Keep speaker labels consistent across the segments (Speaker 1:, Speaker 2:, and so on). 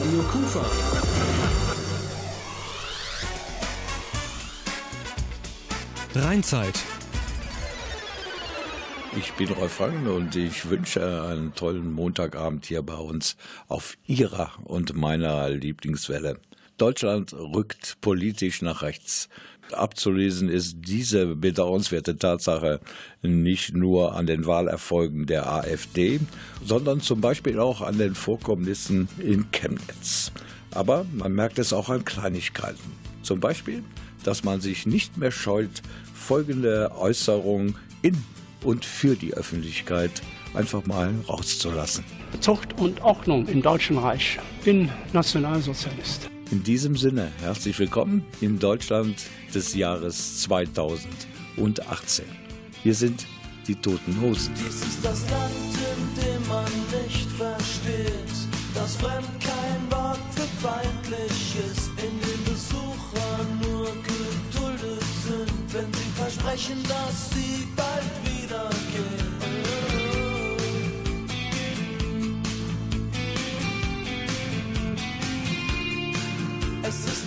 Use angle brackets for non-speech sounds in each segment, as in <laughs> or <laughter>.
Speaker 1: Radio Kufa.
Speaker 2: Rheinzeit.
Speaker 3: Ich bin Rolf Franken und ich wünsche einen tollen Montagabend hier bei uns auf Ihrer und meiner Lieblingswelle. Deutschland rückt politisch nach rechts. Abzulesen ist diese bedauernswerte Tatsache nicht nur an den Wahlerfolgen der AfD, sondern zum Beispiel auch an den Vorkommnissen in Chemnitz. Aber man merkt es auch an Kleinigkeiten. Zum Beispiel, dass man sich nicht mehr scheut, folgende Äußerung in und für die Öffentlichkeit einfach mal rauszulassen.
Speaker 4: Zucht und Ordnung im Deutschen Reich. Bin Nationalsozialist.
Speaker 3: In diesem Sinne herzlich willkommen im Deutschland des Jahres 2018. Hier sind die Toten Hosen.
Speaker 5: Dies ist das Land, in dem man nicht versteht, dass fremd kein Wort für feindlich ist, in dem Besucher nur geduldet sind, wenn sie versprechen, dass sie bald wieder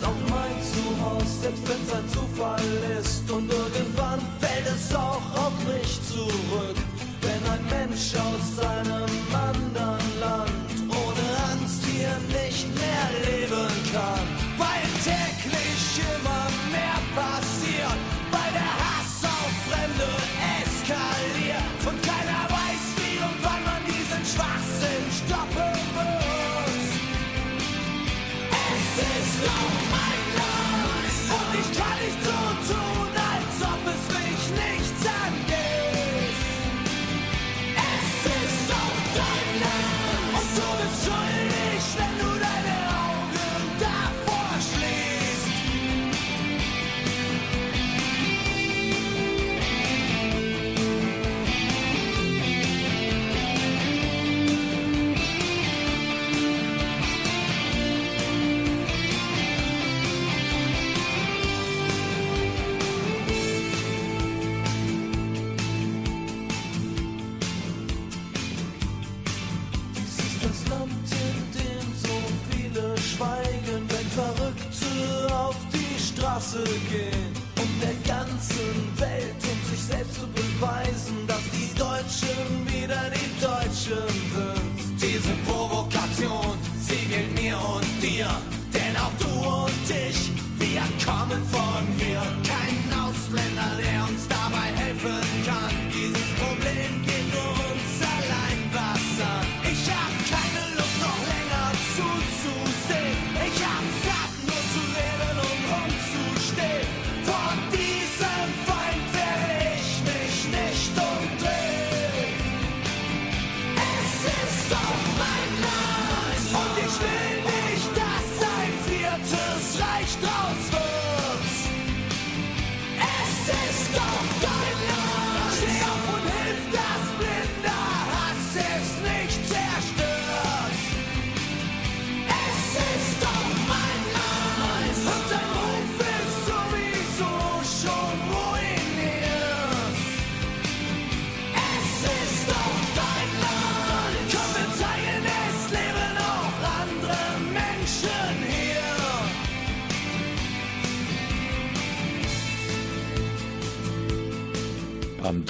Speaker 5: auch mein Zuhause, selbst wenn's ein Zufall ist. Und irgendwann fällt es auch auf mich zurück, wenn ein Mensch aus seinem anderen Land ohne Angst hier nicht mehr leben kann.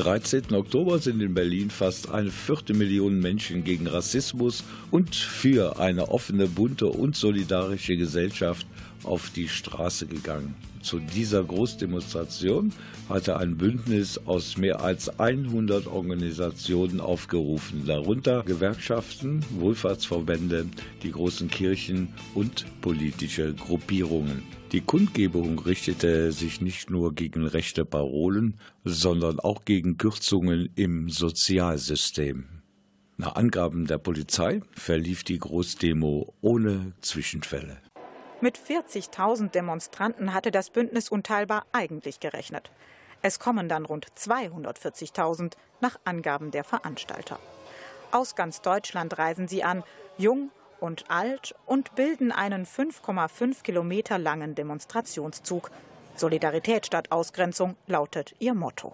Speaker 3: 13. Oktober sind in Berlin fast eine Viertelmillion Menschen gegen Rassismus und für eine offene, bunte und solidarische Gesellschaft auf die Straße gegangen. Zu dieser Großdemonstration hatte ein Bündnis aus mehr als 100 Organisationen aufgerufen, darunter Gewerkschaften, Wohlfahrtsverbände, die großen Kirchen und politische Gruppierungen. Die Kundgebung richtete sich nicht nur gegen rechte Parolen, sondern auch gegen Kürzungen im Sozialsystem. Nach Angaben der Polizei verlief die Großdemo ohne Zwischenfälle.
Speaker 6: Mit 40.000 Demonstranten hatte das Bündnis Unteilbar eigentlich gerechnet. Es kommen dann rund 240.000 nach Angaben der Veranstalter. Aus ganz Deutschland reisen sie an, jung und alt, und bilden einen 5,5 Kilometer langen Demonstrationszug. Solidarität statt Ausgrenzung lautet ihr Motto.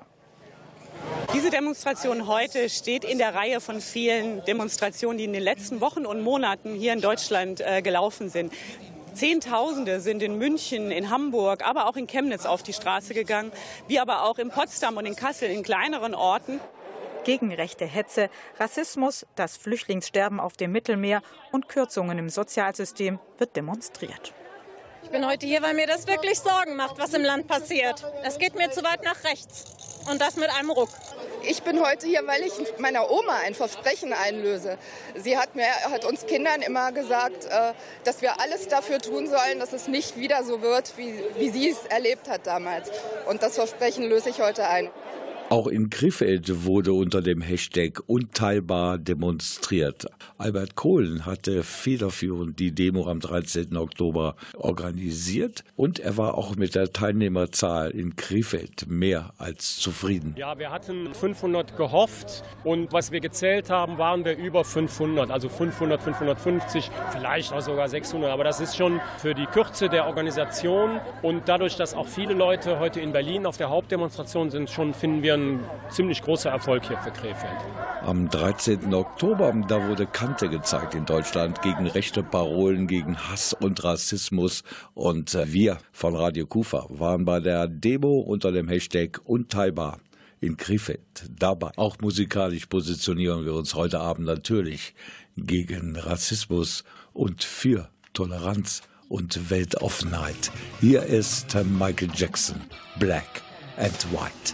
Speaker 1: Diese Demonstration heute steht in der Reihe von vielen Demonstrationen, die in den letzten Wochen und Monaten hier in Deutschland äh, gelaufen sind. Zehntausende sind in München, in Hamburg, aber auch in Chemnitz auf die Straße gegangen, wie aber auch in Potsdam und in Kassel, in kleineren Orten.
Speaker 6: Gegen rechte Hetze, Rassismus, das Flüchtlingssterben auf dem Mittelmeer und Kürzungen im Sozialsystem wird demonstriert.
Speaker 2: Ich bin heute hier, weil mir das wirklich Sorgen macht, was im Land passiert. Es geht mir zu weit nach rechts. Und das mit einem Ruck.
Speaker 7: Ich bin heute hier, weil ich meiner Oma ein Versprechen einlöse. Sie hat, mir, hat uns Kindern immer gesagt, äh, dass wir alles dafür tun sollen, dass es nicht wieder so wird, wie, wie sie es erlebt hat damals. Und das Versprechen löse ich heute ein.
Speaker 8: Auch in Krefeld wurde unter dem Hashtag unteilbar demonstriert. Albert Kohlen hatte federführend die Demo am 13. Oktober organisiert und er war auch mit der Teilnehmerzahl in Krefeld mehr als zufrieden.
Speaker 9: Ja, wir hatten 500 gehofft und was wir gezählt haben, waren wir über 500, also 500, 550, vielleicht auch sogar 600. Aber das ist schon für die Kürze der Organisation und dadurch, dass auch viele Leute heute in Berlin auf der Hauptdemonstration sind, schon finden wir ein ziemlich großer Erfolg hier für Krefeld.
Speaker 8: Am 13. Oktober, da wurde Kante gezeigt in Deutschland gegen rechte Parolen, gegen Hass und Rassismus. Und äh, wir von Radio Kufa waren bei der Demo unter dem Hashtag Unteilbar in Krefeld dabei. Auch musikalisch positionieren wir uns heute Abend natürlich gegen Rassismus und für Toleranz und Weltoffenheit. Hier ist Michael Jackson, Black and White.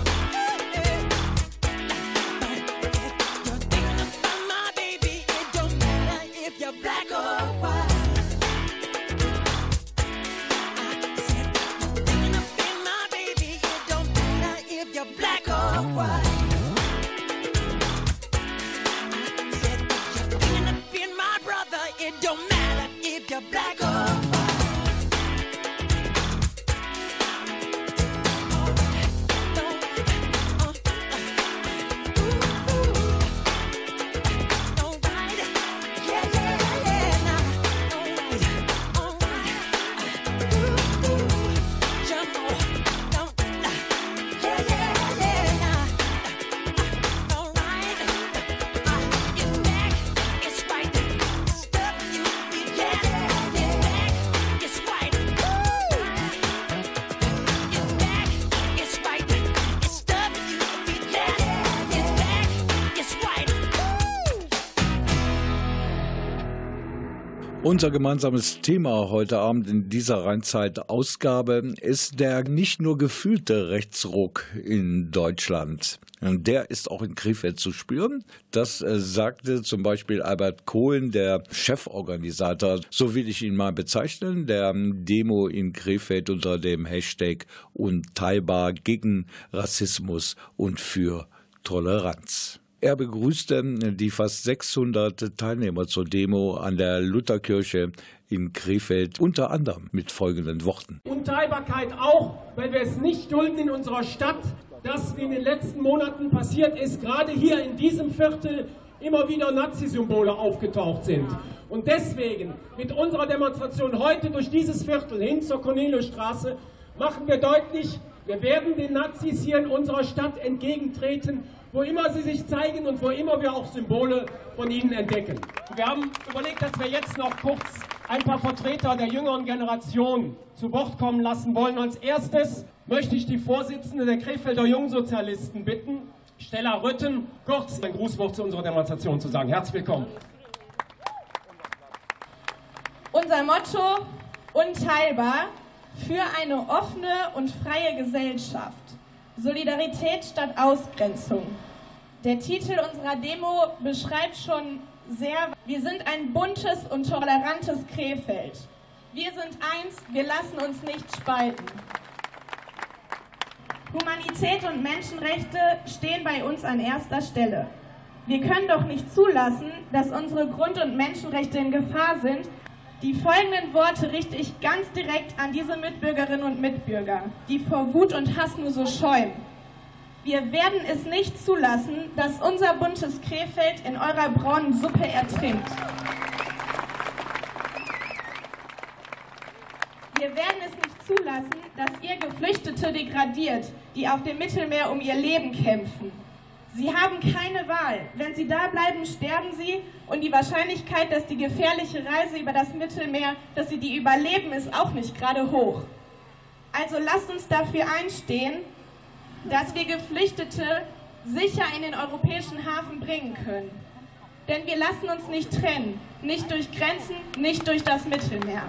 Speaker 3: Unser gemeinsames Thema heute Abend in dieser Rheinzeit-Ausgabe ist der nicht nur gefühlte Rechtsruck in Deutschland. Der ist auch in Krefeld zu spüren. Das äh, sagte zum Beispiel Albert Kohlen, der Cheforganisator, so will ich ihn mal bezeichnen, der Demo in Krefeld unter dem Hashtag Unteilbar gegen Rassismus und für Toleranz. Er begrüßte die fast 600 Teilnehmer zur Demo an der Lutherkirche in Krefeld unter anderem mit folgenden Worten.
Speaker 9: Unteilbarkeit auch, weil wir es nicht dulden in unserer Stadt, dass in den letzten Monaten passiert ist, gerade hier in diesem Viertel immer wieder Nazi-Symbole aufgetaucht sind. Und deswegen mit unserer Demonstration heute durch dieses Viertel hin zur Corneliusstraße machen wir deutlich, wir werden den Nazis hier in unserer Stadt entgegentreten wo immer sie sich zeigen und wo immer wir auch Symbole von ihnen entdecken. Wir haben überlegt, dass wir jetzt noch kurz ein paar Vertreter der jüngeren Generation zu Wort kommen lassen wollen. Als erstes möchte ich die Vorsitzende der Krefelder Jungsozialisten bitten, Stella Rütten, kurz ein Grußwort zu unserer Demonstration zu sagen. Herzlich willkommen.
Speaker 10: Unser Motto unteilbar für eine offene und freie Gesellschaft. Solidarität statt Ausgrenzung. Der Titel unserer Demo beschreibt schon sehr, wir sind ein buntes und tolerantes Krefeld. Wir sind eins, wir lassen uns nicht spalten. Humanität und Menschenrechte stehen bei uns an erster Stelle. Wir können doch nicht zulassen, dass unsere Grund- und Menschenrechte in Gefahr sind, die folgenden Worte richte ich ganz direkt an diese Mitbürgerinnen und Mitbürger, die vor Wut und Hass nur so schäumen. Wir werden es nicht zulassen, dass unser buntes Krefeld in eurer braunen Suppe ertrinkt. Wir werden es nicht zulassen, dass ihr Geflüchtete degradiert, die auf dem Mittelmeer um ihr Leben kämpfen. Sie haben keine Wahl. Wenn Sie da bleiben, sterben Sie und die Wahrscheinlichkeit, dass die gefährliche Reise über das Mittelmeer, dass Sie die überleben, ist auch nicht gerade hoch. Also lasst uns dafür einstehen, dass wir Geflüchtete sicher in den europäischen Hafen bringen können. Denn wir lassen uns nicht trennen, nicht durch Grenzen, nicht durch das Mittelmeer.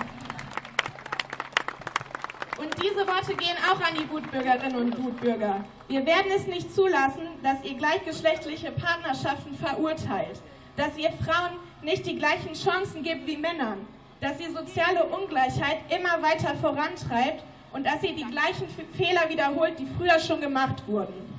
Speaker 10: Und diese Worte gehen auch an die Gutbürgerinnen und Gutbürger. Wir werden es nicht zulassen, dass ihr gleichgeschlechtliche Partnerschaften verurteilt, dass ihr Frauen nicht die gleichen Chancen gibt wie Männern, dass ihr soziale Ungleichheit immer weiter vorantreibt und dass ihr die gleichen Fehler wiederholt, die früher schon gemacht wurden.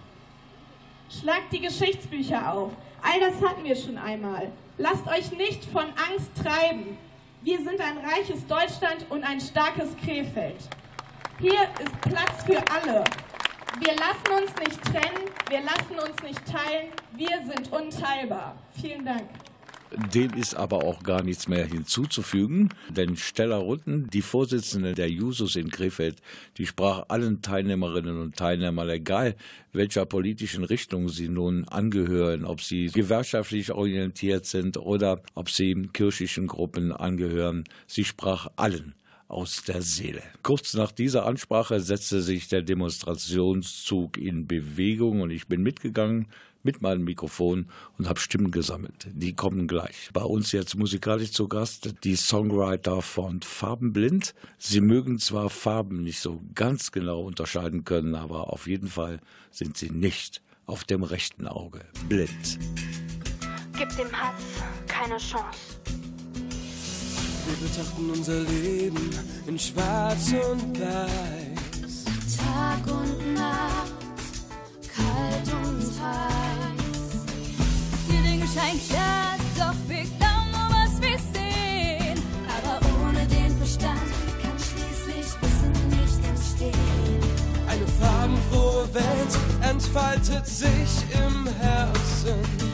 Speaker 10: Schlagt die Geschichtsbücher auf. All das hatten wir schon einmal. Lasst euch nicht von Angst treiben. Wir sind ein reiches Deutschland und ein starkes Krefeld. Hier ist Platz für alle. Wir lassen uns nicht trennen, wir lassen uns nicht teilen, wir sind unteilbar. Vielen Dank.
Speaker 3: Dem ist aber auch gar nichts mehr hinzuzufügen, denn Stella Rutten, die Vorsitzende der Jusos in Krefeld, die sprach allen Teilnehmerinnen und Teilnehmern, egal welcher politischen Richtung sie nun angehören, ob sie gewerkschaftlich orientiert sind oder ob sie kirchlichen Gruppen angehören, sie sprach allen aus der Seele. Kurz nach dieser Ansprache setzte sich der Demonstrationszug in Bewegung und ich bin mitgegangen mit meinem Mikrofon und habe Stimmen gesammelt. Die kommen gleich. Bei uns jetzt musikalisch zu Gast die Songwriter von Farbenblind. Sie mögen zwar Farben nicht so ganz genau unterscheiden können, aber auf jeden Fall sind sie nicht auf dem rechten Auge blind.
Speaker 11: Gib dem Hass keine Chance.
Speaker 12: Wir betrachten unser Leben in Schwarz und Weiß.
Speaker 11: Tag und Nacht, kalt und heiß. Die Dinge scheinen klar, doch wir glauben nur, was wir sehen. Aber ohne den Verstand kann schließlich Wissen nicht entstehen.
Speaker 12: Eine farbenfrohe Welt entfaltet sich im Herzen.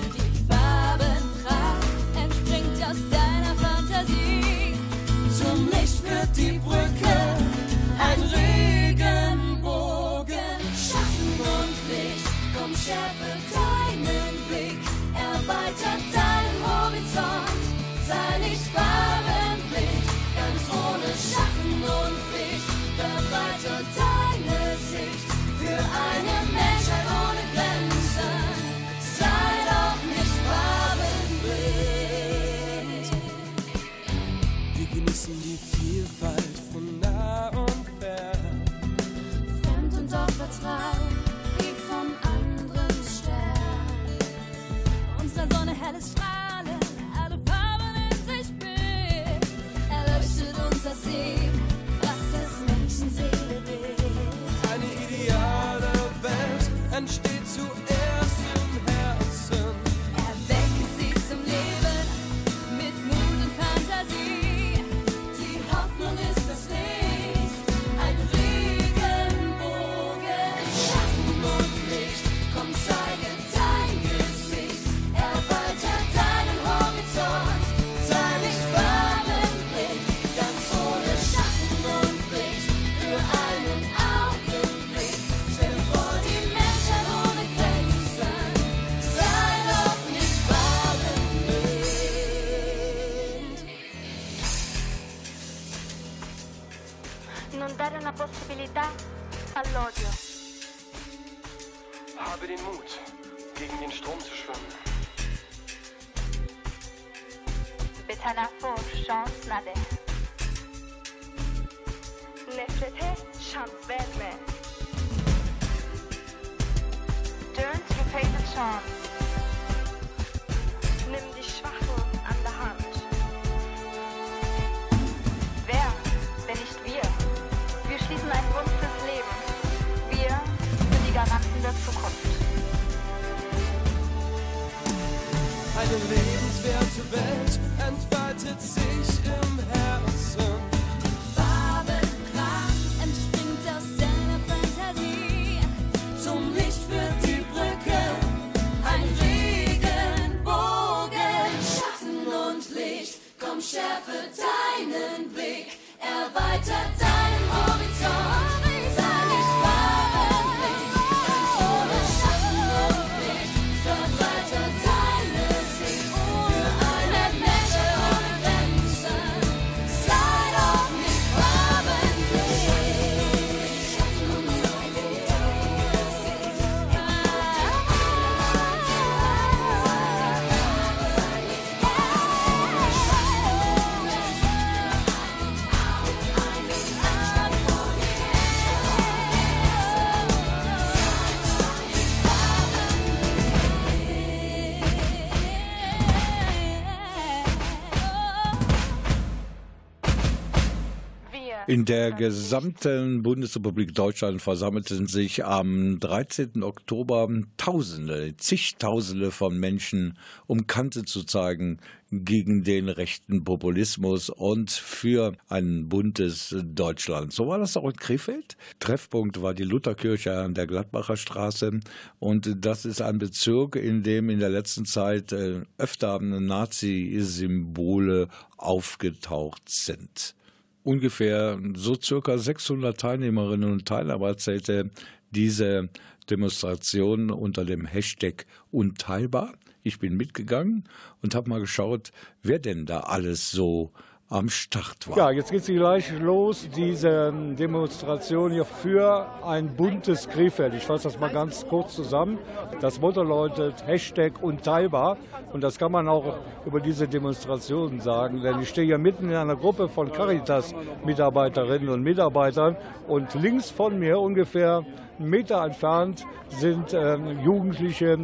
Speaker 3: In der gesamten Bundesrepublik Deutschland versammelten sich am 13. Oktober Tausende, zigtausende von Menschen, um Kante zu zeigen gegen den rechten Populismus und für ein buntes Deutschland. So war das auch in Krefeld. Treffpunkt war die Lutherkirche an der Gladbacher Straße und das ist ein Bezirk, in dem in der letzten Zeit äh, öfter Nazi-Symbole aufgetaucht sind ungefähr so circa 600 Teilnehmerinnen und Teilnehmer zählte diese Demonstration unter dem Hashtag Unteilbar. Ich bin mitgegangen und habe mal geschaut, wer denn da alles so am Start war.
Speaker 13: Ja, jetzt geht sie gleich los, diese Demonstration hier für ein buntes Krefeld. Ich fasse das mal ganz kurz zusammen. Das Motto lautet Hashtag unteilbar und das kann man auch über diese Demonstration sagen, denn ich stehe hier mitten in einer Gruppe von Caritas-Mitarbeiterinnen und Mitarbeitern und links von mir ungefähr einen Meter entfernt sind ähm, Jugendliche,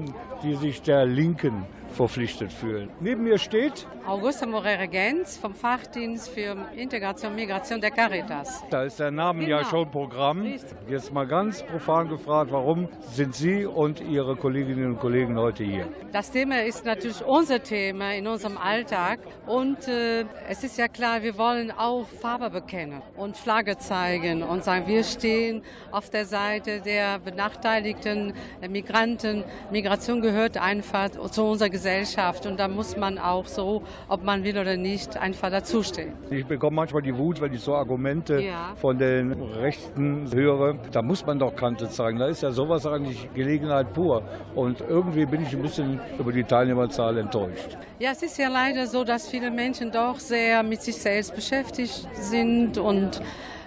Speaker 13: die sich der Linken verpflichtet fühlen. Neben mir steht
Speaker 14: Augusta Morera Gens vom Fachdienst für Integration und Migration der Caritas.
Speaker 13: Da ist der Name ja
Speaker 14: Genau.
Speaker 13: schon Programm. Jetzt mal ganz profan gefragt, warum sind Sie und Ihre Kolleginnen und Kollegen heute hier?
Speaker 14: Das Thema ist natürlich unser Thema in unserem Alltag und äh, es ist ja klar, wir wollen auch Farbe bekennen und Flagge zeigen und sagen, wir stehen auf der Seite der benachteiligten Migranten. Migration gehört einfach zu unserer Gesellschaft und da muss man auch so, ob man will oder nicht, einfach dazustehen.
Speaker 13: Ich bekomme manchmal die Wut, wenn ich so Argumente
Speaker 14: Ja.
Speaker 13: von den Rechten höre. Da muss man doch Kante zeigen. Da ist ja sowas eigentlich Gelegenheit pur. Und irgendwie bin ich ein bisschen über die Teilnehmerzahl enttäuscht.
Speaker 14: Ja, es ist ja leider so, dass viele Menschen doch sehr mit sich selbst beschäftigt sind und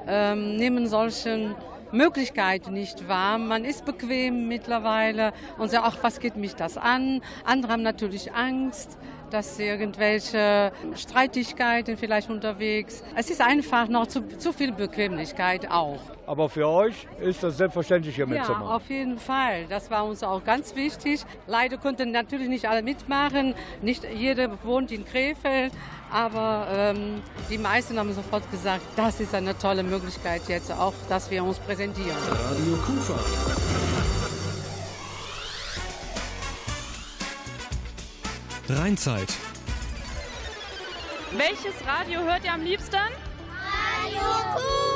Speaker 14: ähm, nehmen solchen Möglichkeiten nicht wahr. Man ist bequem mittlerweile und sagt, ach, was geht mich das an? Andere haben natürlich Angst, dass irgendwelche Streitigkeiten vielleicht unterwegs. Es ist einfach noch zu, zu viel Bequemlichkeit auch.
Speaker 13: Aber für euch ist das selbstverständlich hier
Speaker 14: Ja,
Speaker 13: mitzumachen.
Speaker 14: auf jeden Fall. Das war uns auch ganz wichtig. Leider konnten natürlich nicht alle mitmachen. Nicht jeder wohnt in Krefeld. Aber ähm, die meisten haben sofort gesagt, das ist eine tolle Möglichkeit jetzt auch, dass wir uns präsentieren.
Speaker 5: Radio Kufa.
Speaker 15: Rheinzeit.
Speaker 2: Welches Radio hört ihr am liebsten?
Speaker 12: Radio Kufa.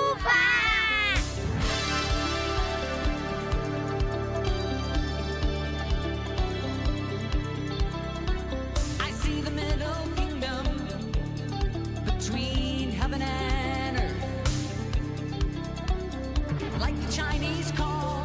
Speaker 16: Like the Chinese call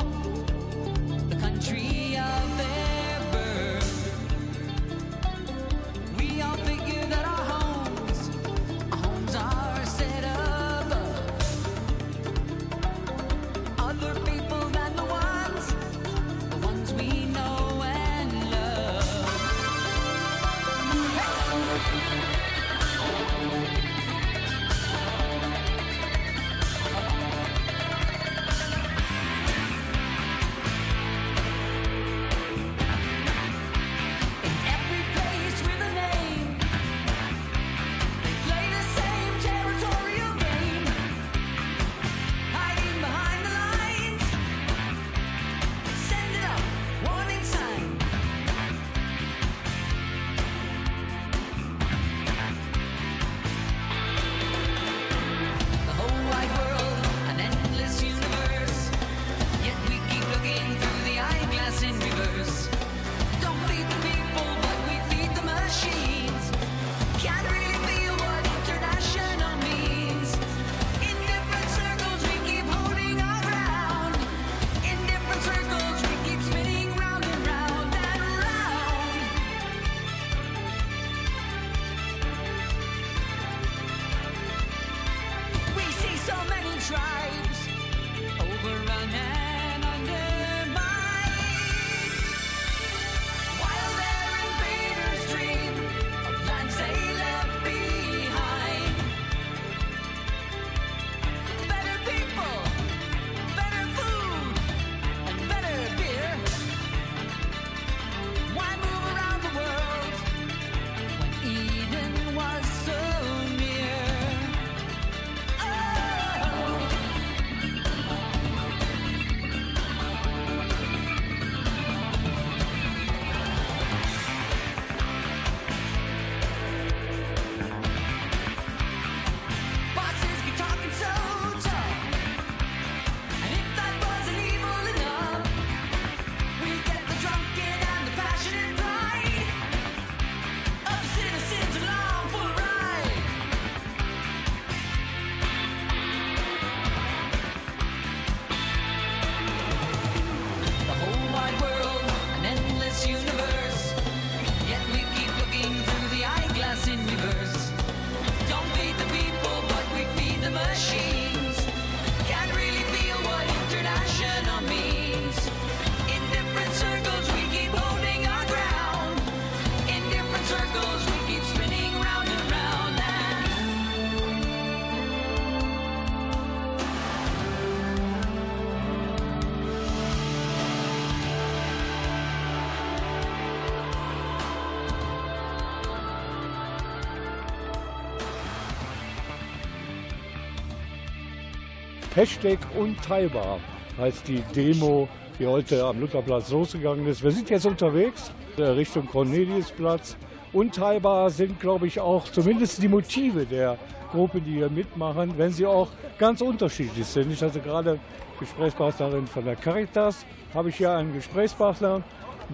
Speaker 13: Hashtag unteilbar heißt die Demo, die heute am Lutherplatz losgegangen ist. Wir sind jetzt unterwegs äh, Richtung Corneliusplatz. Unteilbar sind, glaube ich, auch zumindest die Motive der Gruppe, die hier mitmachen, wenn sie auch ganz unterschiedlich sind. Ich hatte gerade Gesprächspartnerin von der Caritas, habe ich hier einen Gesprächspartner,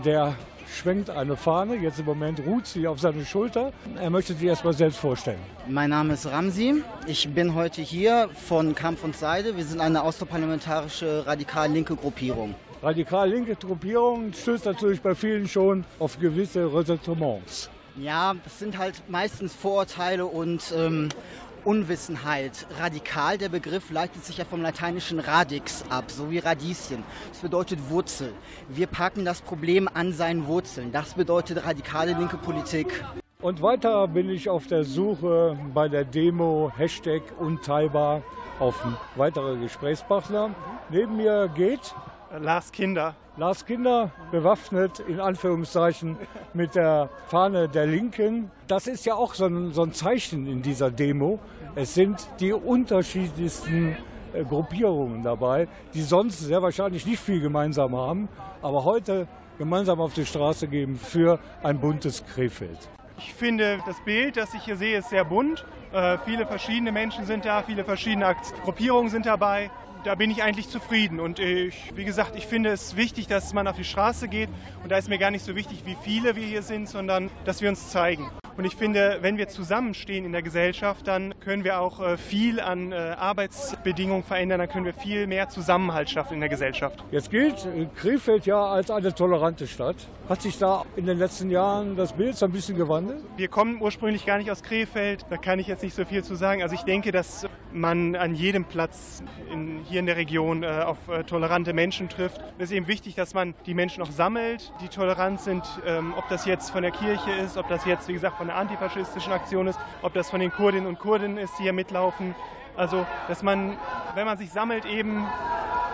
Speaker 13: der schwenkt eine Fahne. Jetzt im Moment ruht sie auf seine Schulter. Er möchte sich erst mal selbst vorstellen.
Speaker 17: Mein Name ist Ramsi. Ich bin heute hier von Kampf und Seide. Wir sind eine außerparlamentarische radikal-linke Gruppierung.
Speaker 13: Radikal-linke Gruppierung stößt natürlich bei vielen schon auf gewisse Ressentiments.
Speaker 17: Ja, das sind halt meistens Vorurteile und ähm, Unwissenheit. Radikal, der Begriff leitet sich ja vom lateinischen radix ab, so wie Radieschen. Das bedeutet Wurzel. Wir packen das Problem an seinen Wurzeln. Das bedeutet radikale linke Politik.
Speaker 13: Und weiter bin ich auf der Suche bei der Demo Hashtag unteilbar auf weitere Gesprächspartner. Neben mir geht
Speaker 18: Lars Kinder.
Speaker 13: Lars Kinder, bewaffnet in Anführungszeichen mit der Fahne der Linken. Das ist ja auch so ein, so ein Zeichen in dieser Demo. Es sind die unterschiedlichsten äh, Gruppierungen dabei, die sonst sehr wahrscheinlich nicht viel gemeinsam haben. Aber heute gemeinsam auf die Straße gehen für ein buntes Krefeld.
Speaker 18: Ich finde, das Bild, das ich hier sehe, ist sehr bunt. Äh, viele verschiedene Menschen sind da, viele verschiedene Gruppierungen sind dabei. Da bin ich eigentlich zufrieden. Und ich, wie gesagt, ich finde es wichtig, dass man auf die Straße geht. Und da ist mir gar nicht so wichtig, wie viele wir hier sind, sondern dass wir uns zeigen. Und ich finde, wenn wir zusammenstehen in der Gesellschaft, dann können wir auch äh, viel an äh, Arbeitsbedingungen verändern, dann können wir viel mehr Zusammenhalt schaffen in der Gesellschaft.
Speaker 13: Jetzt gilt Krefeld ja als eine tolerante Stadt. Hat sich da in den letzten Jahren das Bild so ein bisschen gewandelt?
Speaker 18: Wir kommen ursprünglich gar nicht aus Krefeld, da kann ich jetzt nicht so viel zu sagen. Also ich denke, dass man an jedem Platz in, hier in der Region äh, auf tolerante Menschen trifft. Es ist eben wichtig, dass man die Menschen auch sammelt, die tolerant sind, ähm, ob das jetzt von der Kirche ist, ob das jetzt, wie gesagt, von einer antifaschistischen Aktion ist, ob das von den Kurdinnen und Kurden ist, die hier mitlaufen. Also, dass man, wenn man sich sammelt, eben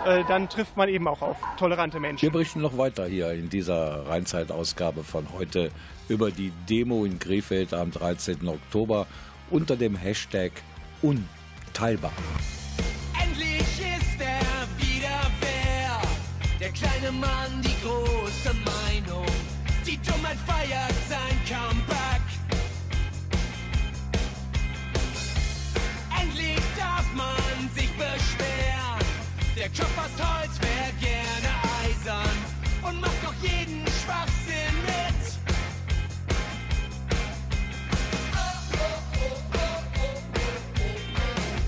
Speaker 18: äh, dann trifft man eben auch auf tolerante Menschen.
Speaker 3: Wir berichten noch weiter hier in dieser Rheinzeit-Ausgabe von heute über die Demo in Krefeld am 13. Oktober unter dem Hashtag Unteilbar.
Speaker 5: Kleine Mann, die große Meinung. Die Dummheit feiert sein Comeback. Endlich darf man sich beschweren. Der Kopf aus Holz wäre gerne eisern und macht doch jeden Schwachsinn mit.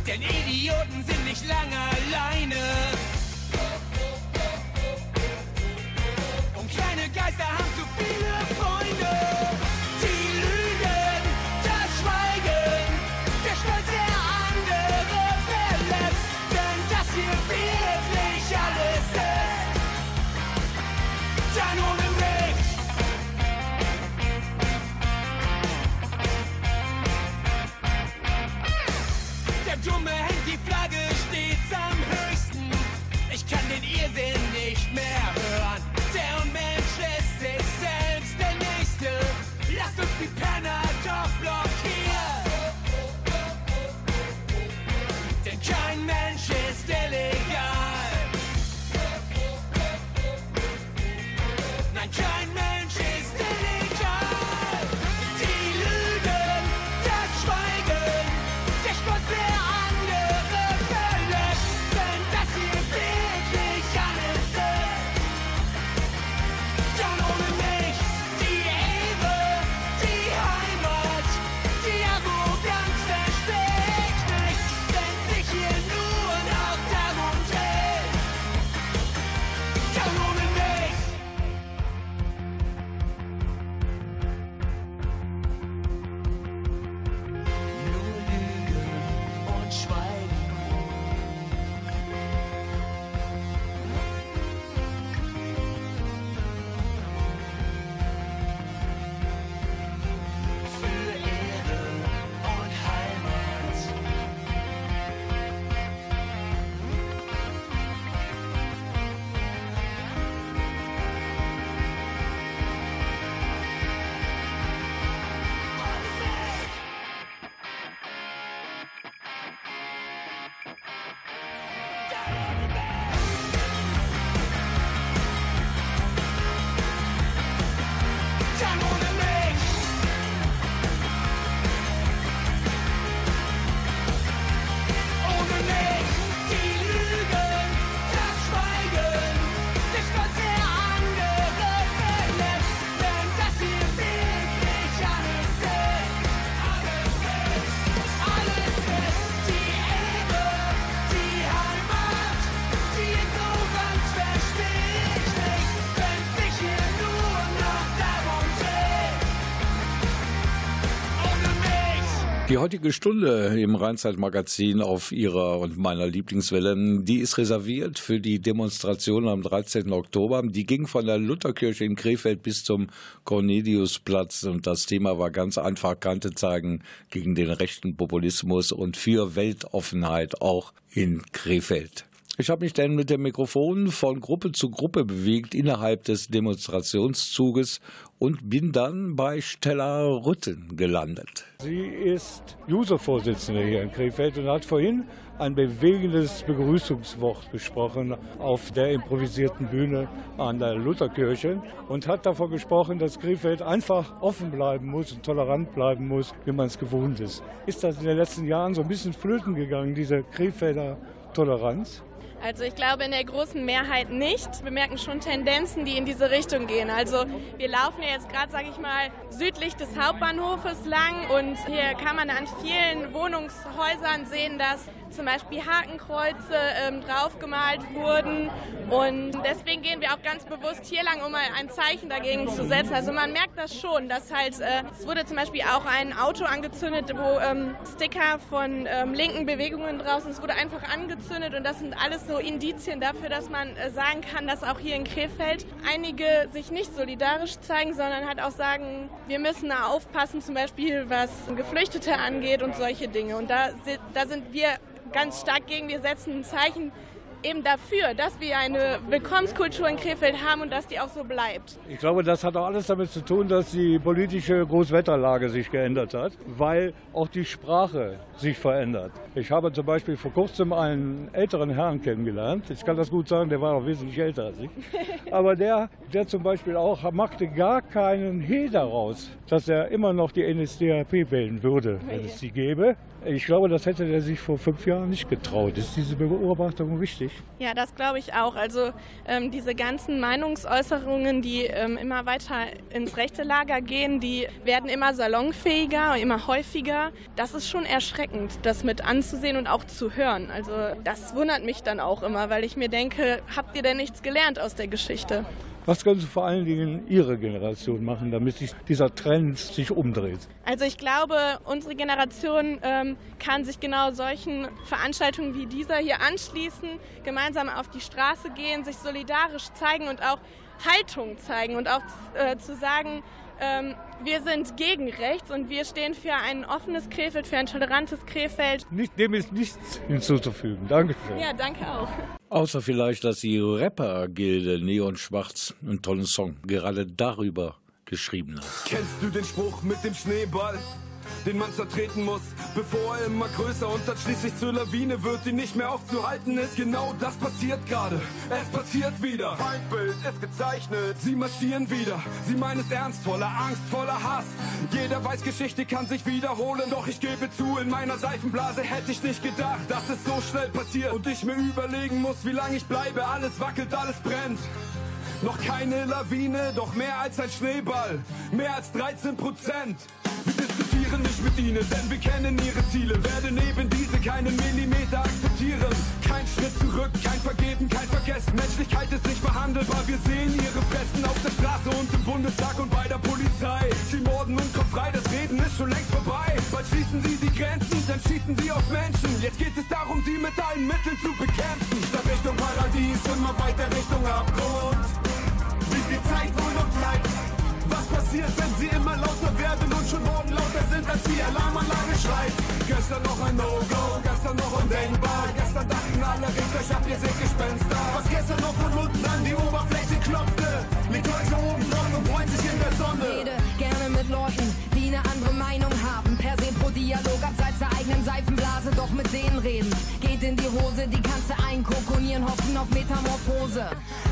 Speaker 5: Denn Idioten sind nicht lange alleine. Kleine Geister
Speaker 3: Die heutige Stunde im Rheinzeit-Magazin auf ihrer und meiner Lieblingswelle, die ist reserviert für die Demonstration am 13. Oktober. Die ging von der Lutherkirche in Krefeld bis zum Corneliusplatz und das Thema war ganz einfach Kante zeigen gegen den rechten Populismus und für Weltoffenheit auch in Krefeld. Ich habe mich dann mit dem Mikrofon von Gruppe zu Gruppe bewegt innerhalb des Demonstrationszuges und bin dann bei Stella Rütten gelandet.
Speaker 13: Sie ist Juso-Vorsitzende hier in Krefeld und hat vorhin ein bewegendes Begrüßungswort gesprochen auf der improvisierten Bühne an der Lutherkirche und hat davon gesprochen, dass Krefeld einfach offen bleiben muss und tolerant bleiben muss, wie man es gewohnt ist. Ist das in den letzten Jahren so ein bisschen flöten gegangen, diese Krefelder Toleranz?
Speaker 10: Also ich glaube in der großen Mehrheit nicht. Wir merken schon Tendenzen, die in diese Richtung gehen. Also wir laufen ja jetzt gerade, sage ich mal, südlich des Hauptbahnhofes lang und hier kann man an vielen Wohnungshäusern sehen, dass zum Beispiel Hakenkreuze ähm, draufgemalt wurden. Und deswegen gehen wir auch ganz bewusst hier lang, um mal ein Zeichen dagegen zu setzen. Also man merkt das schon, dass halt, äh, es wurde zum Beispiel auch ein Auto angezündet, wo ähm, Sticker von ähm, linken Bewegungen draußen, es wurde einfach angezündet und das sind alles so Indizien dafür, dass man äh, sagen kann, dass auch hier in Krefeld einige sich nicht solidarisch zeigen, sondern halt auch sagen, wir müssen da aufpassen, zum Beispiel was Geflüchtete angeht und solche Dinge. Und da, da sind wir ganz stark gegen. Wir setzen ein Zeichen eben dafür, dass wir eine Willkommenskultur in Krefeld haben und dass die auch so bleibt.
Speaker 13: Ich glaube, das hat auch alles damit zu tun, dass die politische Großwetterlage sich geändert hat, weil auch die Sprache sich verändert. Ich habe zum Beispiel vor kurzem einen älteren Herrn kennengelernt. Ich kann das gut sagen, der war auch wesentlich älter als ich. Aber der, der zum Beispiel auch machte gar keinen He daraus, dass er immer noch die NSDAP wählen würde, wenn es sie gäbe. Ich glaube, das hätte er sich vor fünf Jahren nicht getraut. Ist diese Beobachtung richtig?
Speaker 10: Ja, das glaube ich auch. Also ähm, diese ganzen Meinungsäußerungen, die ähm, immer weiter ins rechte Lager gehen, die werden immer salonfähiger, immer häufiger. Das ist schon erschreckend, das mit anzusehen und auch zu hören. Also das wundert mich dann auch immer, weil ich mir denke, habt ihr denn nichts gelernt aus der Geschichte?
Speaker 13: Was können Sie vor allen Dingen Ihre Generation machen, damit sich dieser Trend sich umdreht?
Speaker 10: Also ich glaube, unsere Generation ähm, kann sich genau solchen Veranstaltungen wie dieser hier anschließen, gemeinsam auf die Straße gehen, sich solidarisch zeigen und auch Haltung zeigen und auch äh, zu sagen, ähm, wir sind gegen rechts und wir stehen für ein offenes Krefeld, für ein tolerantes Krefeld.
Speaker 13: Nicht, dem ist nichts hinzuzufügen. Danke schön.
Speaker 10: Ja, danke auch.
Speaker 3: Außer vielleicht, dass die Rapper-Gilde Neon Schwarz einen tollen Song gerade darüber geschrieben hat.
Speaker 19: Kennst du den Spruch mit dem Schneeball? Den man zertreten muss, bevor er immer größer und dann schließlich zur Lawine wird, die nicht mehr aufzuhalten ist. Genau das passiert gerade. Es passiert wieder. Feindbild ist gezeichnet. Sie marschieren wieder. Sie meinen es ernst, voller Angst, voller Hass. Jeder weiß, Geschichte kann sich wiederholen. Doch ich gebe zu, in meiner Seifenblase hätte ich nicht gedacht, dass es so schnell passiert. Und ich mir überlegen muss, wie lange ich bleibe. Alles wackelt, alles brennt. Noch keine Lawine, doch mehr als ein Schneeball. Mehr als 13 Prozent. Diskutieren nicht mit ihnen, denn wir kennen ihre Ziele. Werde neben diese keinen Millimeter akzeptieren. Kein Schritt zurück, kein Vergeben, kein Vergessen. Menschlichkeit ist nicht behandelbar. Wir sehen ihre Fressen auf der Straße und im Bundestag und bei der Polizei. Sie morden und kommen frei, das Reden ist schon längst vorbei. Bald schließen sie die Grenzen, dann schießen sie auf Menschen. Jetzt geht es darum, sie mit allen Mitteln zu bekämpfen. Statt Richtung Paradies, immer weiter Richtung Abgrund. Wie viel Zeit? Was passiert, wenn sie immer lauter werden und schon morgen lauter sind, als die Alarmanlage schreit? Gestern noch ein No-Go, gestern noch undenkbar. Gestern dachten alle Richter, ich hab ihr seht Gespenster. Was gestern noch von unten an die Oberfläche klopfte, liegt heute oben drauf und freut sich in der Sonne.
Speaker 20: Rede gerne mit Leuten, die eine andere Meinung haben. Per se pro Dialog abseits der eigenen Seifenblase, doch mit denen reden. Geht in die Hose, die kannst du einkokonieren, hoffen auf Metamorphose.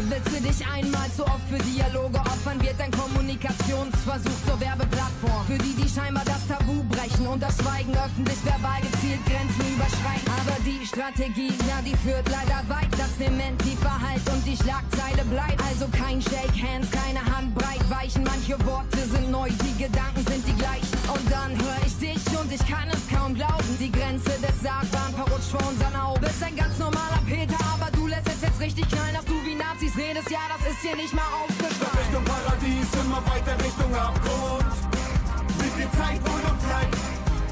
Speaker 20: Willst du dich einmal zu oft für Dialoge opfern, wird dein Kommunikationsversuch zur Werbeplattform. Für die, die scheinbar das Tabu brechen und das Schweigen öffentlich verbal gezielt Grenzen überschreiten. Aber die Strategie, na, die führt leider weit. Das Dement, die Verhalt und die Schlagzeile bleibt. Also kein Shake Hands, keine Handbreit weichen. Manche Worte sind neu, die Gedanken sind die gleichen. Und dann höre ich dich und ich kann es kaum glauben. Die Grenze des Sagbaren verrutscht vor unseren Augen. Bist ein ganz normaler Peter, aber du lässt es jetzt richtig knallen, dass du wie Nazis redest. Ja, das ist dir nicht mal aufgefallen.
Speaker 19: Richtung Paradies, immer weiter Richtung Abgrund. Wie viel Zeit wohl noch bleibt?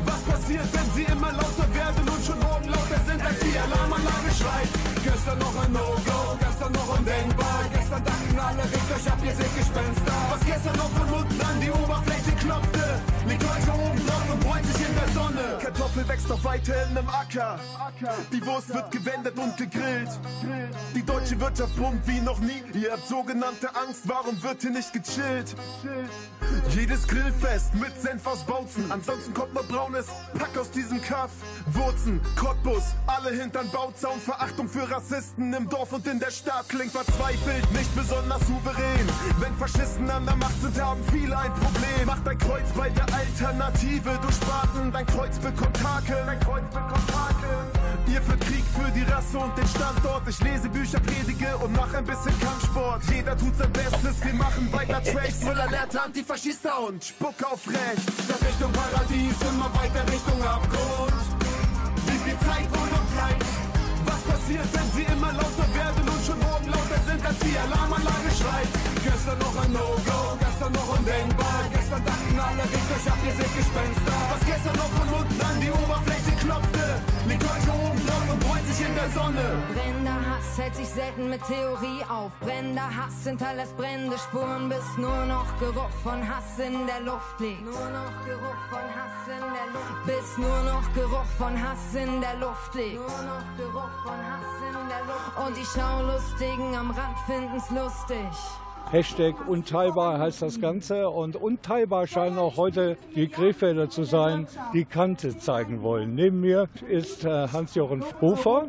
Speaker 19: Was passiert, wenn sie immer lauter werden und schon morgen lauter sind, als die Alarmanlage schreit? Gestern noch ein No-Go, gestern noch undenkbar. Gestern dachten alle Richter, ich hab ihr seht Gespenster. Was gestern noch von unten an die Oberfläche klopfte, heute oben drauf und freuen sich in der Sonne. Kartoffel wächst auf weiterhin im Acker. Die Wurst wird gewendet und gegrillt. Die deutsche Wirtschaft pumpt wie noch nie. Ihr habt sogenannte Angst, warum wird hier nicht gechillt? Jedes Grillfest mit Senf aus Bautzen. Ansonsten kommt nur braunes Pack aus diesem Kaff. Wurzen, Cottbus, alle hintern Bauzaun. Verachtung für Rassisten im Dorf und in der Stadt klingt verzweifelt, nicht besonders souverän. Wenn Faschisten an der Macht sind, haben viele ein Problem. Mach dein Kreuz bei der Alternative. Du Spaten, dein Kreuz bekommt Haken. Dein Kreuz bekommt Haken. Ihr führt Krieg für die Rasse und den Standort. Ich lese Bücher, predige und mach ein bisschen Kampfsport. Jeder tut sein Bestes, wir machen weiter Tracks. Müller lehrte Antifaschista und Spuck auf rechts. Statt Richtung Paradies, immer weiter Richtung Abgrund. Wie viel Zeit wohl noch bleibt? Was passiert, wenn sie immer lauter als die Alarmanlage schreit? Gestern noch ein No-Go, gestern noch undenkbar. Gestern dachten alle, riecht euch ab, ihr seht Gespenster. Was gestern noch von unten an die Oberfläche klopfte, liegt heute oben drauf und freut sich in der Sonne.
Speaker 20: Brennender Hält sich selten mit Theorie auf. Brennender Hass hinterlässt brennende Spuren, bis nur noch Geruch von Hass in der Luft liegt. Nur noch Geruch von Hass in der Luft. Bis nur noch Geruch von Hass in der Luft liegt. Nur noch Geruch von Hass in der Luft. Und die Schaulustigen am Rand finden's lustig.
Speaker 13: Hashtag unteilbar heißt das Ganze und unteilbar scheinen auch heute die Krefelder zu sein, die Kante zeigen wollen. Neben mir ist äh, Hans-Jochen Hofer,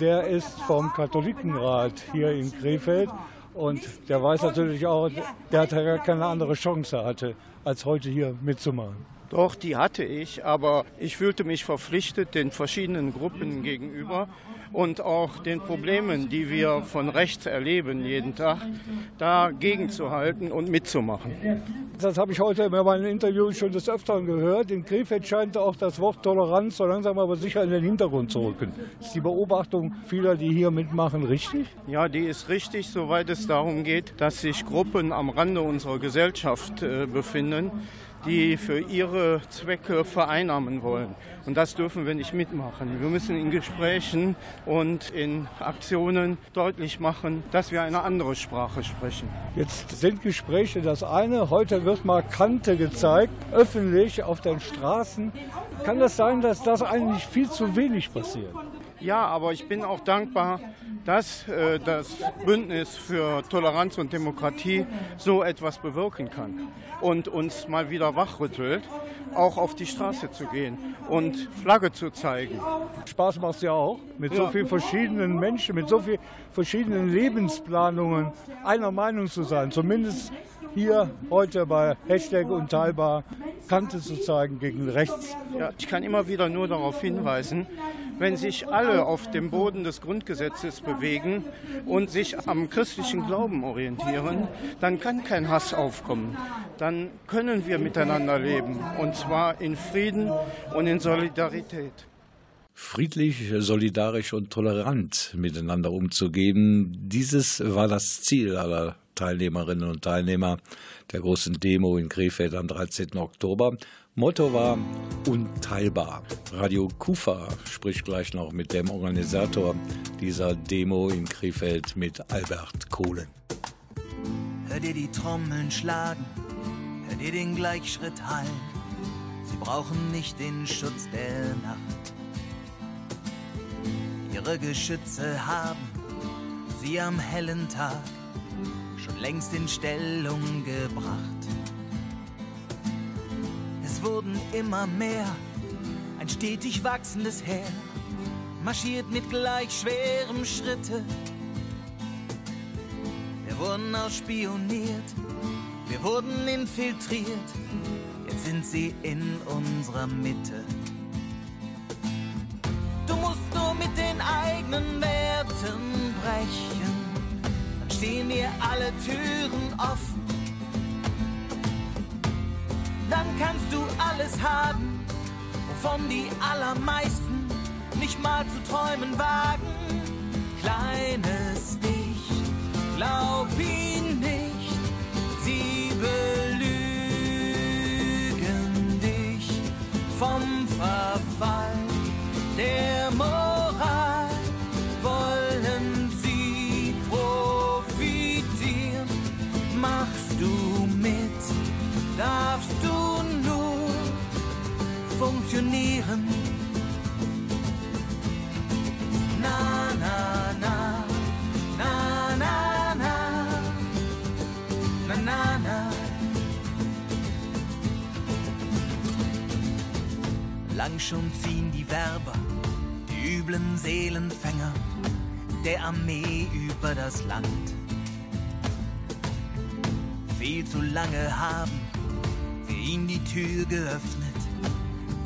Speaker 13: der ist vom Katholikenrat hier in Krefeld und der weiß natürlich auch, der hat ja keine andere Chance hatte, als heute hier mitzumachen.
Speaker 21: Doch, die hatte ich, aber ich fühlte mich verpflichtet den verschiedenen Gruppen gegenüber und auch den Problemen, die wir von rechts erleben jeden Tag, dagegen zu halten und mitzumachen.
Speaker 13: Das habe ich heute in meinen Interviews schon des Öfteren gehört. In Krefeld scheint auch das Wort Toleranz so langsam aber sicher in den Hintergrund zu rücken. Ist die Beobachtung vieler, die hier mitmachen, richtig?
Speaker 21: Ja, die ist richtig, soweit es darum geht, dass sich Gruppen am Rande unserer Gesellschaft äh, befinden, die für ihre Zwecke vereinnahmen wollen. Und das dürfen wir nicht mitmachen. Wir müssen in Gesprächen und in Aktionen deutlich machen, dass wir eine andere Sprache sprechen.
Speaker 13: Jetzt sind Gespräche das eine. Heute wird mal Kante gezeigt, öffentlich auf den Straßen. Kann das sein, dass das eigentlich viel zu wenig passiert?
Speaker 21: Ja, aber ich bin auch dankbar, dass äh, das Bündnis für Toleranz und Demokratie so etwas bewirken kann und uns mal wieder wachrüttelt, auch auf die Straße zu gehen und Flagge zu zeigen.
Speaker 13: Spaß macht es ja auch, mit
Speaker 21: Ja.
Speaker 13: so vielen verschiedenen Menschen, mit so vielen verschiedenen Lebensplanungen einer Meinung zu sein. Zumindest hier heute bei Hashtag Unteilbar Kante zu zeigen gegen rechts.
Speaker 21: Ja, ich kann immer wieder nur darauf hinweisen, wenn sich alle auf dem Boden des Grundgesetzes bewegen und sich am christlichen Glauben orientieren, dann kann kein Hass aufkommen. Dann können wir miteinander leben und zwar in Frieden und in Solidarität.
Speaker 3: friedlich, solidarisch und tolerant miteinander umzugehen. Dieses war das Ziel aller Teilnehmerinnen und Teilnehmer der großen Demo in Krefeld am 13. Oktober. Motto war unteilbar. Radio Kufa spricht gleich noch mit dem Organisator dieser Demo in Krefeld mit Albert Kohlen.
Speaker 5: Hör dir die Trommeln schlagen, hör dir den Gleichschritt hallen. Sie brauchen nicht den Schutz der Nacht. Ihre Geschütze haben sie am hellen Tag schon längst in Stellung gebracht. Es wurden immer mehr, ein stetig wachsendes Heer, marschiert mit gleich schwerem Schritte. Wir wurden ausspioniert, wir wurden infiltriert, jetzt sind sie in unserer Mitte. Du musst nur mit den eigenen Werten brechen, stehen dir alle Türen offen. Dann kannst du alles haben, wovon die allermeisten nicht mal zu träumen wagen. Kleines Licht, glaub ihn nicht, sie belügen dich vom Verfall der Moral. Machst du mit, darfst du nur funktionieren. Na, na, na, na, na, na, na, na, na. Lang schon ziehen die Werber, die üblen Seelenfänger der Armee über das Land. Viel zu lange haben wir ihm die Tür geöffnet,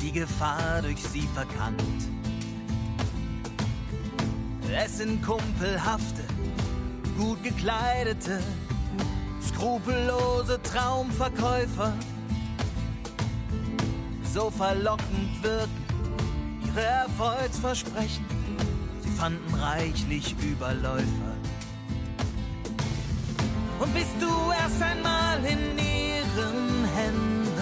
Speaker 5: die Gefahr durch sie verkannt. Es sind kumpelhafte, gut gekleidete, skrupellose Traumverkäufer. So verlockend wirken ihre Erfolgsversprechen. Sie fanden reichlich Überläufer. Und bist du erst einmal in ihren Händen,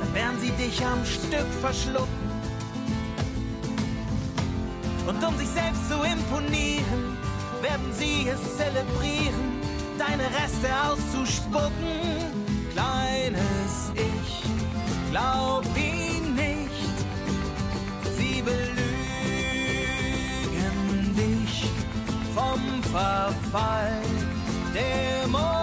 Speaker 5: dann werden sie dich am Stück verschlucken. Und um sich selbst zu imponieren, werden sie es zelebrieren, deine Reste auszuspucken. Kleines Ich, glaub ihn nicht, sie belügen dich vom Verfall で
Speaker 3: も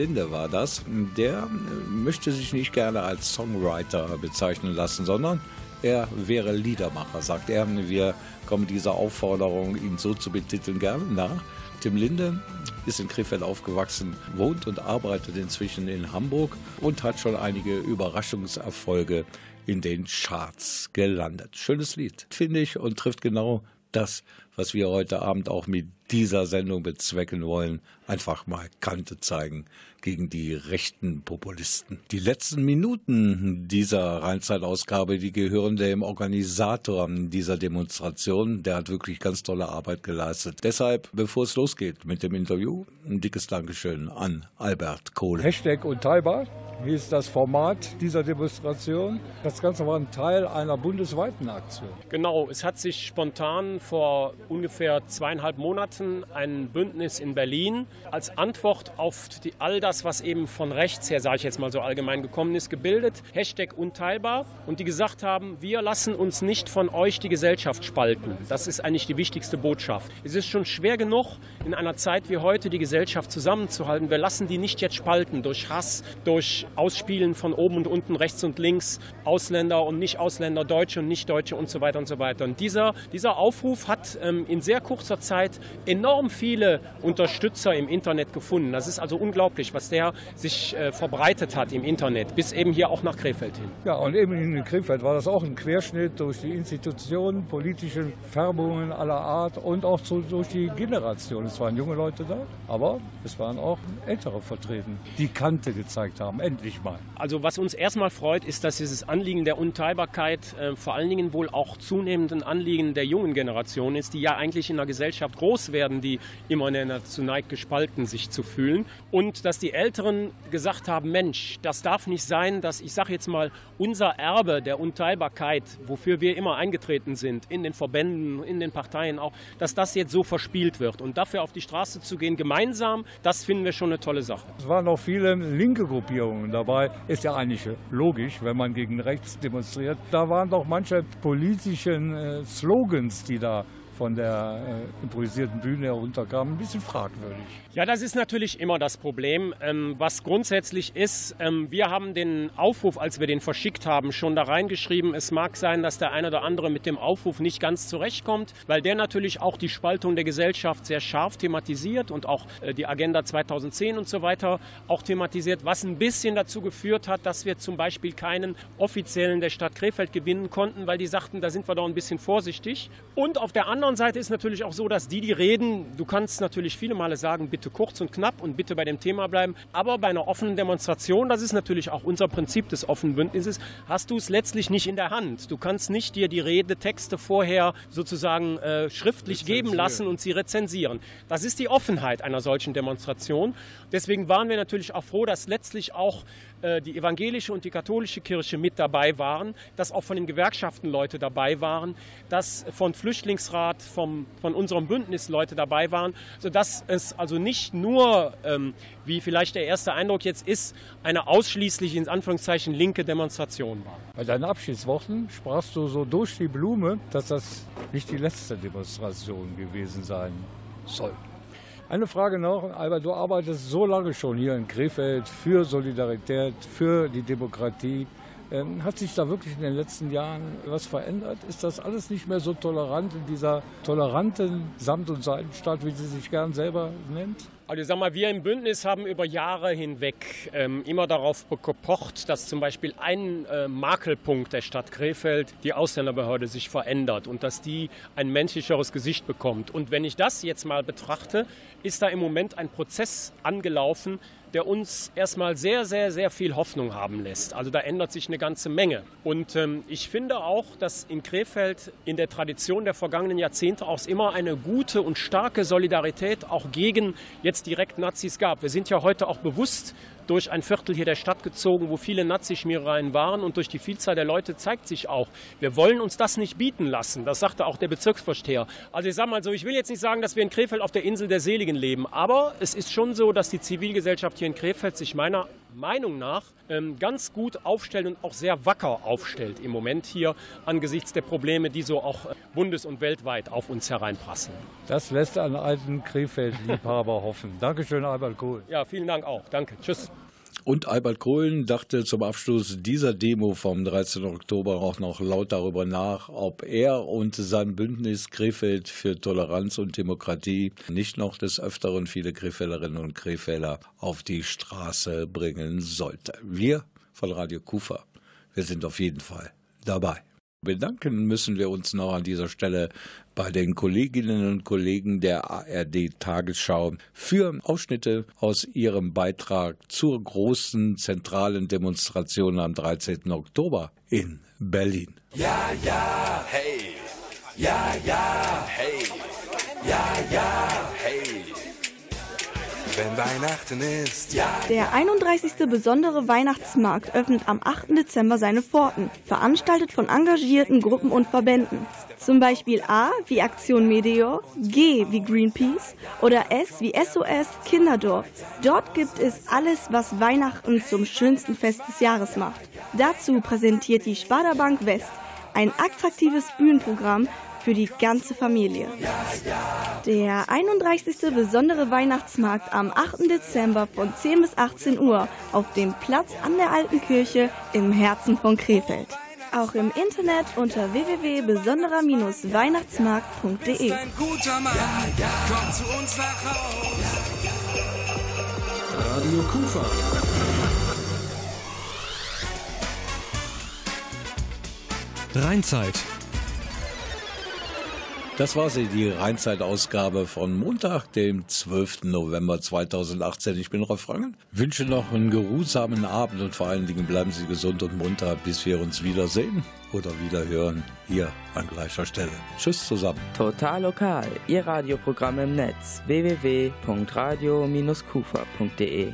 Speaker 3: Linde war das. Der äh, möchte sich nicht gerne als Songwriter bezeichnen lassen, sondern er wäre Liedermacher, sagt er. Wir kommen dieser Aufforderung, ihn so zu betiteln, gerne nach. Tim Linde ist in Krefeld aufgewachsen, wohnt und arbeitet inzwischen in Hamburg und hat schon einige Überraschungserfolge in den Charts gelandet. Schönes Lied, finde ich, und trifft genau das, was wir heute Abend auch mit dieser Sendung bezwecken wollen. Einfach mal Kante zeigen gegen die rechten Populisten. Die letzten Minuten dieser Rheinzeit-Ausgabe, die gehören dem Organisator dieser Demonstration. Der hat wirklich ganz tolle Arbeit geleistet. Deshalb, bevor es losgeht mit dem Interview, ein dickes Dankeschön an Albert Kohle.
Speaker 13: Hashtag Unteilbar hieß das Format dieser Demonstration. Das Ganze war ein Teil einer bundesweiten Aktion.
Speaker 9: Genau, es hat sich spontan vor ungefähr zweieinhalb Monaten ein Bündnis in Berlin als Antwort auf die, all das, was eben von rechts her, sage ich jetzt mal so allgemein gekommen ist, gebildet. Hashtag unteilbar. Und die gesagt haben, wir lassen uns nicht von euch die Gesellschaft spalten. Das ist eigentlich die wichtigste Botschaft. Es ist schon schwer genug, in einer Zeit wie heute die Gesellschaft zusammenzuhalten. Wir lassen die nicht jetzt spalten durch Hass, durch Ausspielen von oben und unten, rechts und links, Ausländer und Nicht-Ausländer, Deutsche und Nicht-Deutsche und so weiter und so weiter. Und dieser, dieser Aufruf hat ähm, in sehr kurzer Zeit enorm viele Unterstützer im Internet gefunden. Das ist also unglaublich, was der sich äh, verbreitet hat im Internet, bis eben hier auch nach Krefeld hin.
Speaker 13: Ja, und eben in Krefeld war das auch ein Querschnitt durch die Institutionen, politische Färbungen aller Art und auch zu, durch die Generation. Es waren junge Leute da, aber es waren auch ältere vertreten, die Kante gezeigt haben, endlich mal.
Speaker 9: Also was uns erstmal freut, ist, dass dieses Anliegen der Unteilbarkeit äh, vor allen Dingen wohl auch zunehmend ein Anliegen der jungen Generation ist, die ja eigentlich in einer Gesellschaft groß werden, die immer dazu neigt, gespalten sich zu fühlen. Und dass die Älteren gesagt haben, Mensch, das darf nicht sein, dass ich sage jetzt mal, unser Erbe der Unteilbarkeit, wofür wir immer eingetreten sind, in den Verbänden, in den Parteien auch, dass das jetzt so verspielt wird. Und dafür auf die Straße zu gehen, gemeinsam, das finden wir schon eine tolle Sache.
Speaker 13: Es waren auch viele linke Gruppierungen dabei. Ist ja eigentlich logisch, wenn man gegen rechts demonstriert. Da waren doch manche politischen äh, Slogans, die da von der äh, improvisierten Bühne herunterkamen, ein bisschen fragwürdig.
Speaker 9: Ja, das ist natürlich immer das Problem. Ähm, was grundsätzlich ist, ähm, wir haben den Aufruf, als wir den verschickt haben, schon da reingeschrieben. Es mag sein, dass der eine oder andere mit dem Aufruf nicht ganz zurechtkommt, weil der natürlich auch die Spaltung der Gesellschaft sehr scharf thematisiert und auch äh, die Agenda 2010 und so weiter auch thematisiert, was ein bisschen dazu geführt hat, dass wir zum Beispiel keinen offiziellen der Stadt Krefeld gewinnen konnten, weil die sagten, da sind wir doch ein bisschen vorsichtig. Und auf der anderen Seite ist natürlich auch so, dass die, die reden, du kannst natürlich viele Male sagen, bitte kurz und knapp und bitte bei dem Thema bleiben. Aber bei einer offenen Demonstration, das ist natürlich auch unser Prinzip des offenen Bündnisses, hast du es letztlich nicht in der Hand. Du kannst nicht dir die Redetexte vorher sozusagen äh, schriftlich geben lassen und sie rezensieren. Das ist die Offenheit einer solchen Demonstration. Deswegen waren wir natürlich auch froh, dass letztlich auch äh, die evangelische und die katholische Kirche mit dabei waren, dass auch von den Gewerkschaften Leute dabei waren, dass von Flüchtlingsrat, vom, von unserem Bündnis Leute dabei waren, sodass es also nicht nur, ähm, wie vielleicht der erste Eindruck jetzt ist, eine ausschließlich in Anführungszeichen linke Demonstration war.
Speaker 13: Bei deinen Abschiedsworten sprachst du so durch die Blume, dass das nicht die letzte Demonstration gewesen sein soll. Eine Frage noch, Albert, du arbeitest so lange schon hier in Krefeld für Solidarität, für die Demokratie. Ähm, hat sich da wirklich in den letzten Jahren was verändert? Ist das alles nicht mehr so tolerant in dieser toleranten Samt- und Seidenstadt, wie sie sich gern selber nennt?
Speaker 9: Also sag mal, wir im Bündnis haben über Jahre hinweg ähm, immer darauf gepocht, dass zum Beispiel ein äh, Makelpunkt der Stadt Krefeld, die Ausländerbehörde, sich verändert und dass die ein menschlicheres Gesicht bekommt. Und wenn ich das jetzt mal betrachte, ist da im Moment ein Prozess angelaufen, der uns erstmal sehr, sehr, sehr viel Hoffnung haben lässt. Also da ändert sich eine ganze Menge. Und ähm, ich finde auch, dass in Krefeld in der Tradition der vergangenen Jahrzehnte auch immer eine gute und starke Solidarität auch gegen jetzt direkt Nazis gab. Wir sind ja heute auch bewusst durch ein Viertel hier der Stadt gezogen, wo viele Nazischmierereien waren und durch die Vielzahl der Leute zeigt sich auch, wir wollen uns das nicht bieten lassen. Das sagte auch der Bezirksvorsteher. Also ich sage mal so, ich will jetzt nicht sagen, dass wir in Krefeld auf der Insel der Seligen leben, aber es ist schon so, dass die Zivilgesellschaft hier in Krefeld sich meiner Meinung nach ähm, ganz gut aufstellt und auch sehr wacker aufstellt im Moment hier angesichts der Probleme, die so auch äh, bundes- und weltweit auf uns hereinprassen.
Speaker 13: Das lässt einen alten Krefeld-Liebhaber <laughs> hoffen. Dankeschön, Albert Kohl.
Speaker 9: Ja, vielen Dank auch. Danke. Tschüss.
Speaker 3: Und Albert Kohlen dachte zum Abschluss dieser Demo vom 13. Oktober auch noch laut darüber nach, ob er und sein Bündnis Krefeld für Toleranz und Demokratie nicht noch des Öfteren viele Krefelderinnen und Krefelder auf die Straße bringen sollte. Wir von Radio Kufa, wir sind auf jeden Fall dabei. Bedanken müssen wir uns noch an dieser Stelle bei den Kolleginnen und Kollegen der ARD Tagesschau für Ausschnitte aus ihrem Beitrag zur großen zentralen Demonstration am 13. Oktober in Berlin.
Speaker 5: Ja, ja, hey. Ja, ja, hey. Ja, ja, hey. Wenn Weihnachten ist, ja.
Speaker 22: Der 31. besondere Weihnachtsmarkt öffnet am 8. Dezember seine Pforten, veranstaltet von engagierten Gruppen und Verbänden. Zum Beispiel A wie Aktion Meteor, G wie Greenpeace oder S wie SOS Kinderdorf. Dort gibt es alles, was Weihnachten zum schönsten Fest des Jahres macht. Dazu präsentiert die Sparda Bank West ein attraktives Bühnenprogramm für die ganze Familie. Der 31. besondere Weihnachtsmarkt am 8. Dezember von 10 bis 18 Uhr auf dem Platz an der Alten Kirche im Herzen von Krefeld. Auch im Internet unter www.besonderer-weihnachtsmarkt.de.
Speaker 5: Ein guter Mann, kommt zu uns nach Haus.
Speaker 15: Radio Kufa.
Speaker 3: Rheinzeit. Das war sie, die Rheinzeit-Ausgabe von Montag, dem 12. November 2018. Ich bin Rolf Frangen, wünsche noch einen geruhsamen Abend und vor allen Dingen bleiben Sie gesund und munter, bis wir uns wiedersehen oder wieder hören, hier an gleicher Stelle. Tschüss zusammen.
Speaker 23: Total lokal, Ihr Radioprogramm im Netz www.radio-kufa.de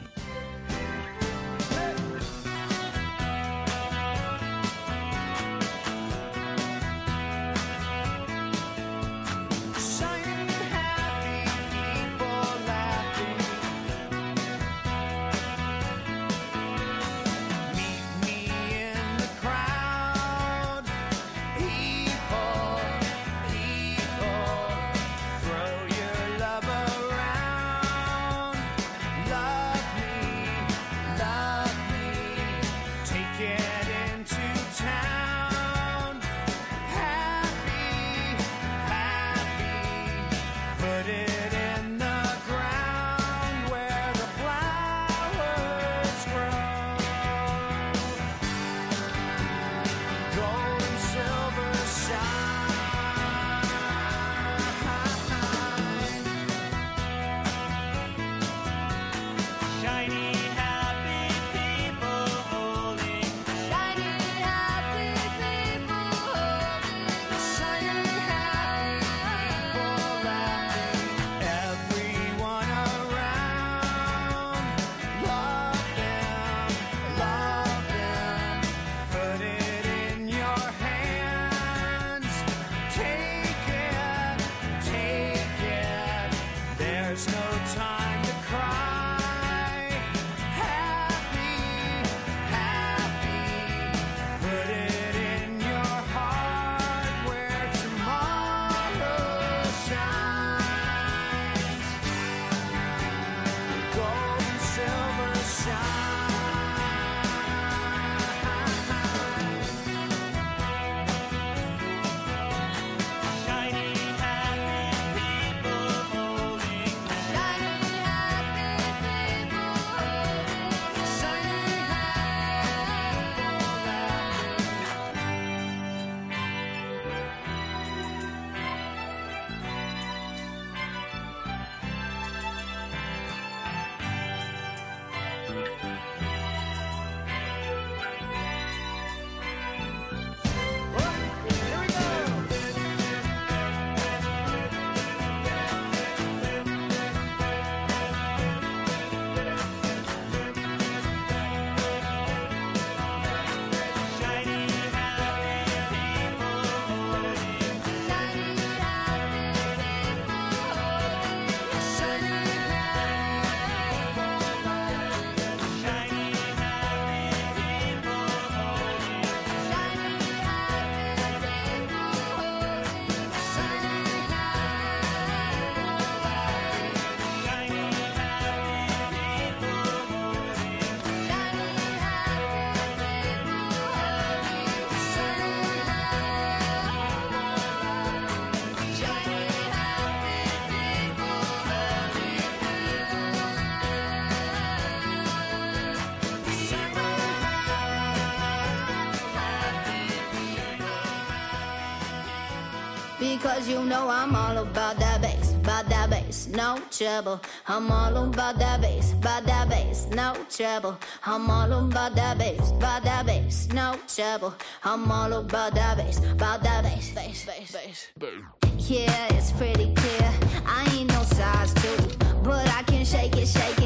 Speaker 24: Cause you know I'm all about that bass, about that bass, no trouble. I'm all about that bass, about that bass, no trouble. I'm all about that bass, about that bass, no trouble. I'm all about that bass, about that bass, bass, bass, bass. Yeah, it's pretty clear. I ain't no size two, but I can shake it, shake it.